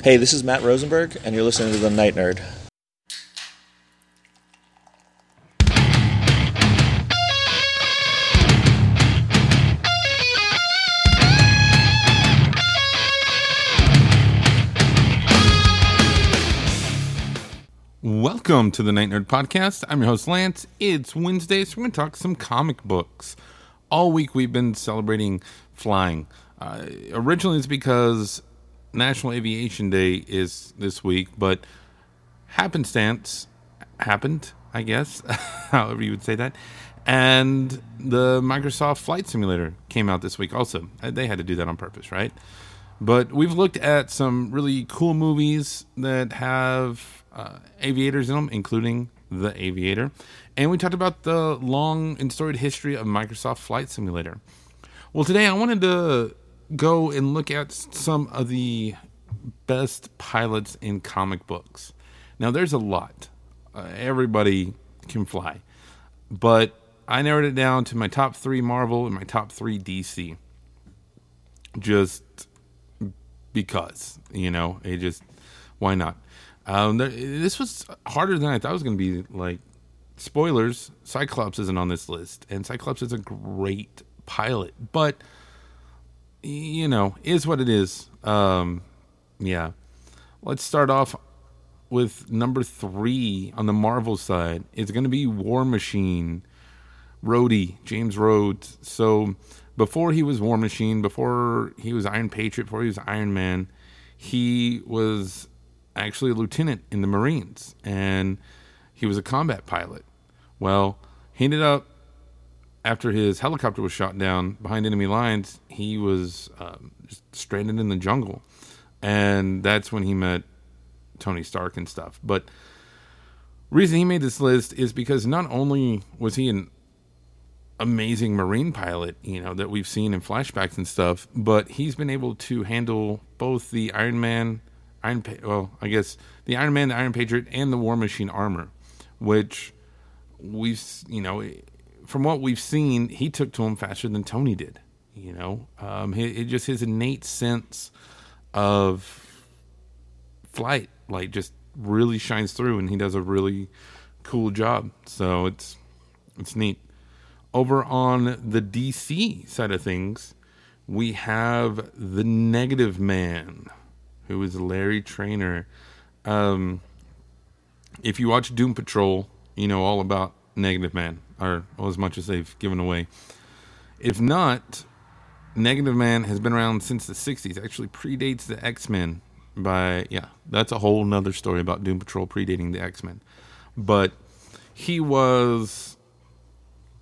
Hey, this is Matt Rosenberg, and you're listening to The Night Nerd. Welcome to the Night Nerd Podcast. I'm your host, Lance. It's Wednesday, so we're going to talk some comic books. All week we've been celebrating flying. Uh, originally, it's because National Aviation Day is this week, but happenstance happened, I guess, however you would say that. And the Microsoft Flight Simulator came out this week also. Uh, They had to do that on purpose, right? But we've looked at some really cool movies that have uh, aviators in them, including The Aviator. And we talked about the long and storied history of Microsoft Flight Simulator. Well, today I wanted to go and look at some of the best pilots in comic books. Now, there's a lot. Uh, everybody can fly. But I narrowed it down to my top three Marvel and my top three DC. Just because, you know, it just, why not? Um, there, this was harder than I thought it was going to be. Like, spoilers, Cyclops isn't on this list. And Cyclops is a great pilot. But you know, is what it is. Um, yeah. Let's start off with number three on the Marvel side. It's going to be War Machine, Rhodey, James Rhodes. So before he was War Machine, before he was Iron Patriot, before he was Iron Man, he was actually a lieutenant in the Marines and he was a combat pilot. Well, he ended up after his helicopter was shot down behind enemy lines, he was um, stranded in the jungle, and that's when he met Tony Stark and stuff. But reason he made this list is because not only was he an amazing marine pilot, you know, that we've seen in flashbacks and stuff, but he's been able to handle both the Iron Man, Iron, pa- well, I guess the Iron Man, the Iron Patriot, and the War Machine armor, which we've, you know from what we've seen, he took to him faster than Tony did. You know, um, it, it just his innate sense of flight, like, just really shines through, and he does a really cool job. So it's it's neat. Over on the DC side of things, we have the Negative Man, who is Larry Trainor. Um, if you watch Doom Patrol, you know all about Negative Man or well, as much as they've given away. If not, Negative Man has been around since the 60s. Actually, predates the X Men by, yeah, that's a whole nother story about Doom Patrol predating the X Men. But he was,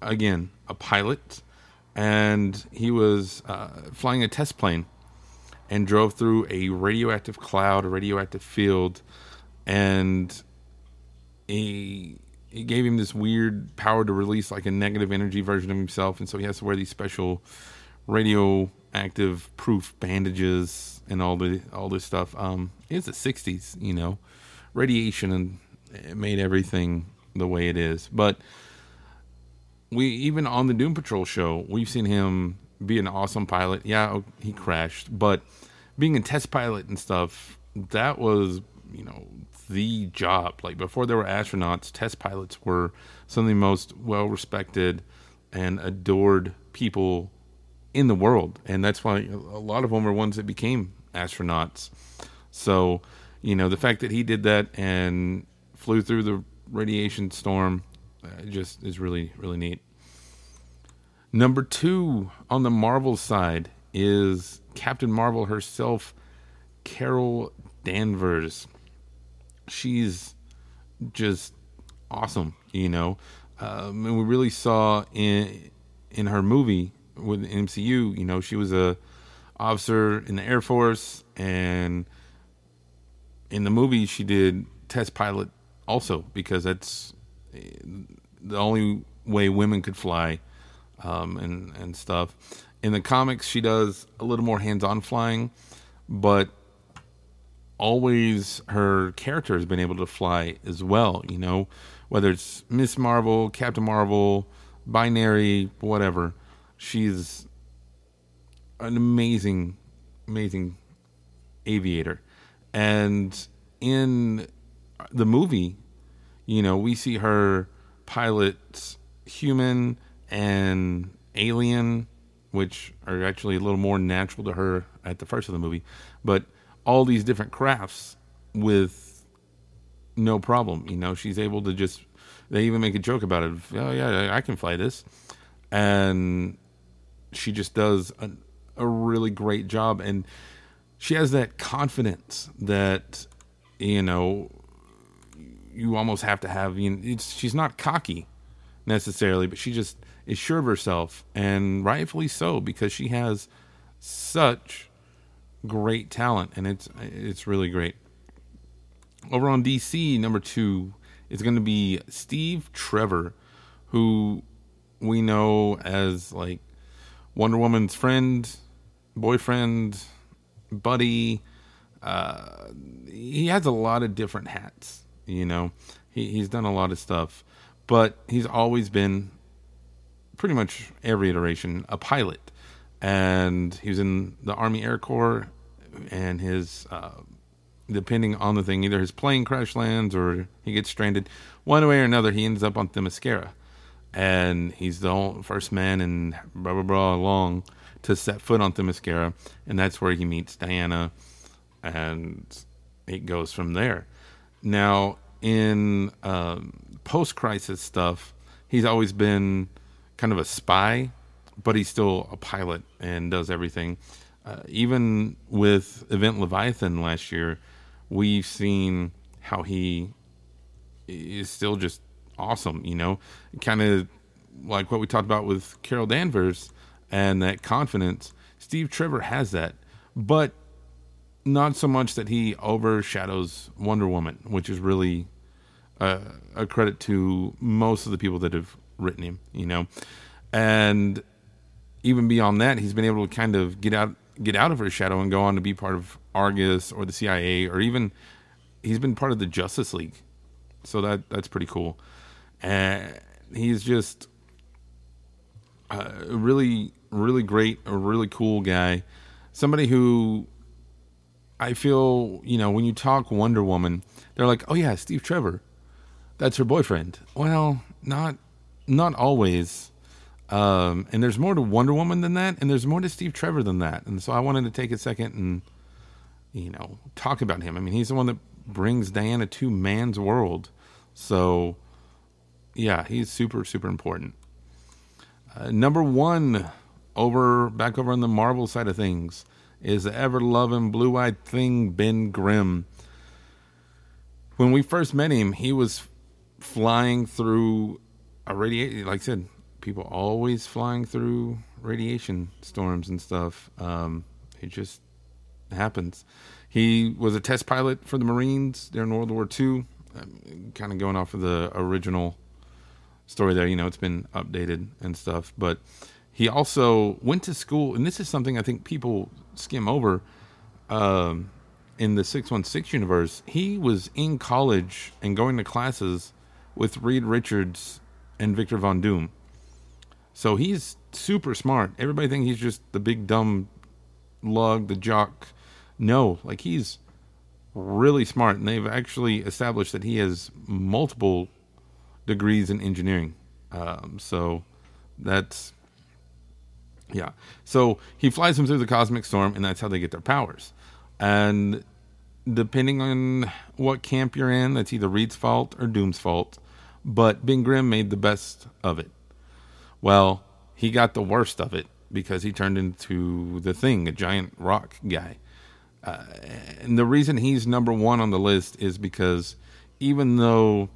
again, a pilot, and he was uh, flying a test plane and drove through a radioactive cloud, a radioactive field, and he it gave him this weird power to release like a negative energy version of himself, and so he has to wear these special radioactive proof bandages and all the all this stuff. Um, it's the '60s, you know, radiation and it made everything the way it is. But we even on the Doom Patrol show, we've seen him be an awesome pilot. Yeah, he crashed, but being a test pilot and stuff, that was you know the job. Like before there were astronauts, test pilots were some of the most well respected and adored people in the world. And that's why a lot of them were ones that became astronauts. So, you know, the fact that he did that and flew through the radiation storm uh, just is really, really neat. Number two on the Marvel side is Captain Marvel herself, Carol Danvers she's just awesome, you know. Um, and we really saw in in her movie with MCU, you know, she was a officer in the Air Force, and in the movie she did test pilot also because that's the only way women could fly um, and and stuff. In the comics, she does a little more hands-on flying, but always her character has been able to fly as well, you know, whether it's Miss Marvel, Captain Marvel, Binary, whatever. She's an amazing, amazing aviator. And in the movie, you know, we see her pilot human and alien, which are actually a little more natural to her at the first of the movie, but all these different crafts with no problem. You know, she's able to just. They even make a joke about it. Oh yeah, I can fly this, and she just does a, a really great job, and she has that confidence that you know you almost have to have. You know, she's not cocky necessarily, but she just is sure of herself, and rightfully so because she has such great talent, and it's it's really great. Over on DC, number two is going to be Steve Trevor, who we know as like Wonder Woman's friend, boyfriend, buddy. Uh, he has a lot of different hats. You know, he, he's done a lot of stuff, but he's always been pretty much every iteration a pilot. And he was in the Army Air Corps, and his uh, depending on the thing, either his plane crash lands or he gets stranded. One way or another, he ends up on Themyscira, and he's the first man in blah blah blah long to set foot on Themyscira, and that's where he meets Diana, and it goes from there. Now, in um, post-crisis stuff, he's always been kind of a spy, but he's still a pilot and does everything. Uh, even with Event Leviathan last year, we've seen how he is still just awesome, you know, kind of like what we talked about with Carol Danvers and that confidence. Steve Trevor has that, but not so much that he overshadows Wonder Woman, which is really uh, a credit to most of the people that have written him, you know. And even beyond that, he's been able to kind of get out get out of her shadow and go on to be part of Argus or the CIA or even he's been part of the Justice League. So that that's pretty cool. And he's just a really really great, a really cool guy. Somebody who I feel, you know, when you talk Wonder Woman, they're like, "Oh yeah, Steve Trevor. That's her boyfriend." Well, not not always. Um, and there's more to Wonder Woman than that, and there's more to Steve Trevor than that. And so I wanted to take a second and, you know, talk about him. I mean, he's the one that brings Diana to man's world. So, yeah, he's super, super important. Uh, number one, over back over on the Marvel side of things, is the ever loving blue eyed thing, Ben Grimm. When we first met him, he was flying through a radiation, like I said, people always flying through radiation storms and stuff. Um, it just happens. He was a test pilot for the Marines during World War II. Kind of going off of the original story there. You know, it's been updated and stuff. But he also went to school, and this is something I think people skim over. Um, in the 616 universe, he was in college and going to classes with Reed Richards and Victor Von Doom. So he's super smart. Everybody thinks he's just the big dumb lug, the jock. No, like he's really smart, and they've actually established that he has multiple degrees in engineering. Um, so that's yeah. So he flies them through the cosmic storm, and that's how they get their powers. And depending on what camp you're in, that's either Reed's fault or Doom's fault. But Ben Grimm made the best of it. Well, he got the worst of it because he turned into the thing, a giant rock guy. Uh, and the reason he's number one on the list is because even though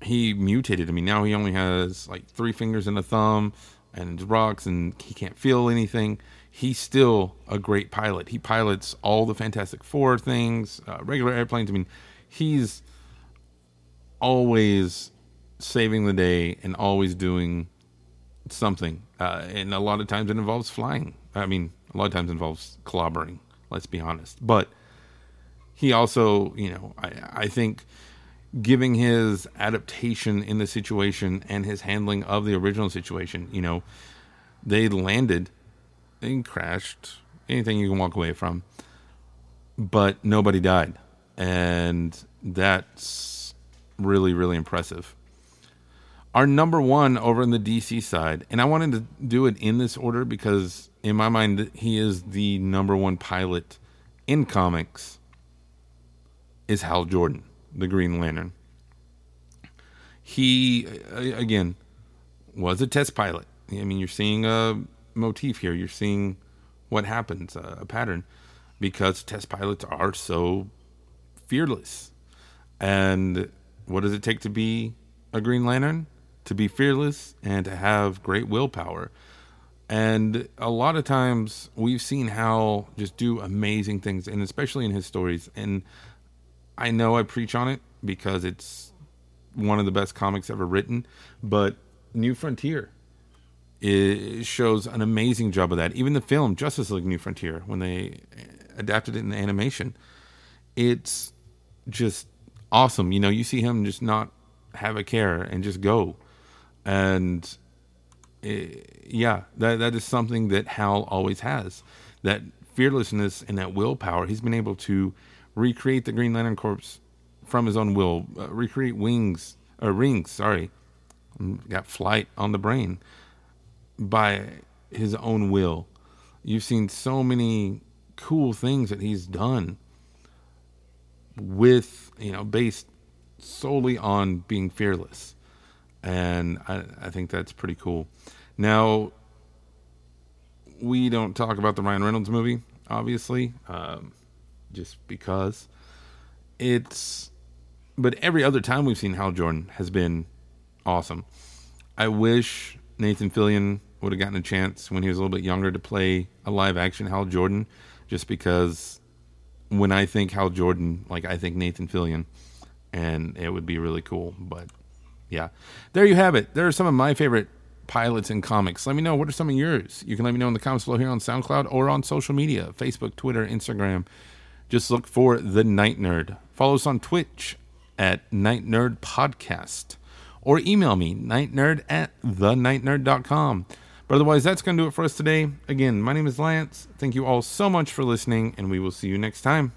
he mutated, I mean, now he only has like three fingers and a thumb and rocks and he can't feel anything. He's still a great pilot. He pilots all the Fantastic Four things, uh, regular airplanes. I mean, he's always saving the day and always doing something. Uh, and a lot of times it involves flying. I mean, a lot of times involves clobbering, let's be honest. But he also, you know, I, I think giving his adaptation in the situation and his handling of the original situation, you know, they landed and crashed, anything you can walk away from. but nobody died. And that's really, really impressive. Our number one over in the DC side, and I wanted to do it in this order because, in my mind, he is the number one pilot in comics, is Hal Jordan, the Green Lantern. He, again, was a test pilot. I mean, you're seeing a motif here. You're seeing what happens, a pattern, because test pilots are so fearless. And what does it take to be a Green Lantern? To be fearless and to have great willpower. And a lot of times we've seen Hal just do amazing things, and especially in his stories. And I know I preach on it because it's one of the best comics ever written, but New Frontier it shows an amazing job of that. Even the film Justice League New Frontier, when they adapted it in animation, it's just awesome. You know, you see him just not have a care and just go, and it, yeah, that that is something that Hal always has. That fearlessness and that willpower. He's been able to recreate the Green Lantern Corps from his own will, uh, recreate wings or rings. Sorry, mm, got flight on the brain by his own will. You've seen so many cool things that he's done with, you know, based solely on being fearless. And I, I think that's pretty cool. Now, we don't talk about the Ryan Reynolds movie, obviously, um, just because it's. But every other time we've seen Hal Jordan has been awesome. I wish Nathan Fillion would have gotten a chance when he was a little bit younger to play a live action Hal Jordan, just because when I think Hal Jordan, like I think Nathan Fillion, and it would be really cool. But yeah, there you have it. There are some of my favorite pilots in comics. Let me know what are some of yours. You can let me know in the comments below here on SoundCloud or on social media Facebook, Twitter, Instagram. Just look for The Night Nerd. Follow us on Twitch at Night Nerd Podcast or email me, nightnerd at thenightnerd.com. But otherwise, that's going to do it for us today. Again, my name is Lance. Thank you all so much for listening, and we will see you next time.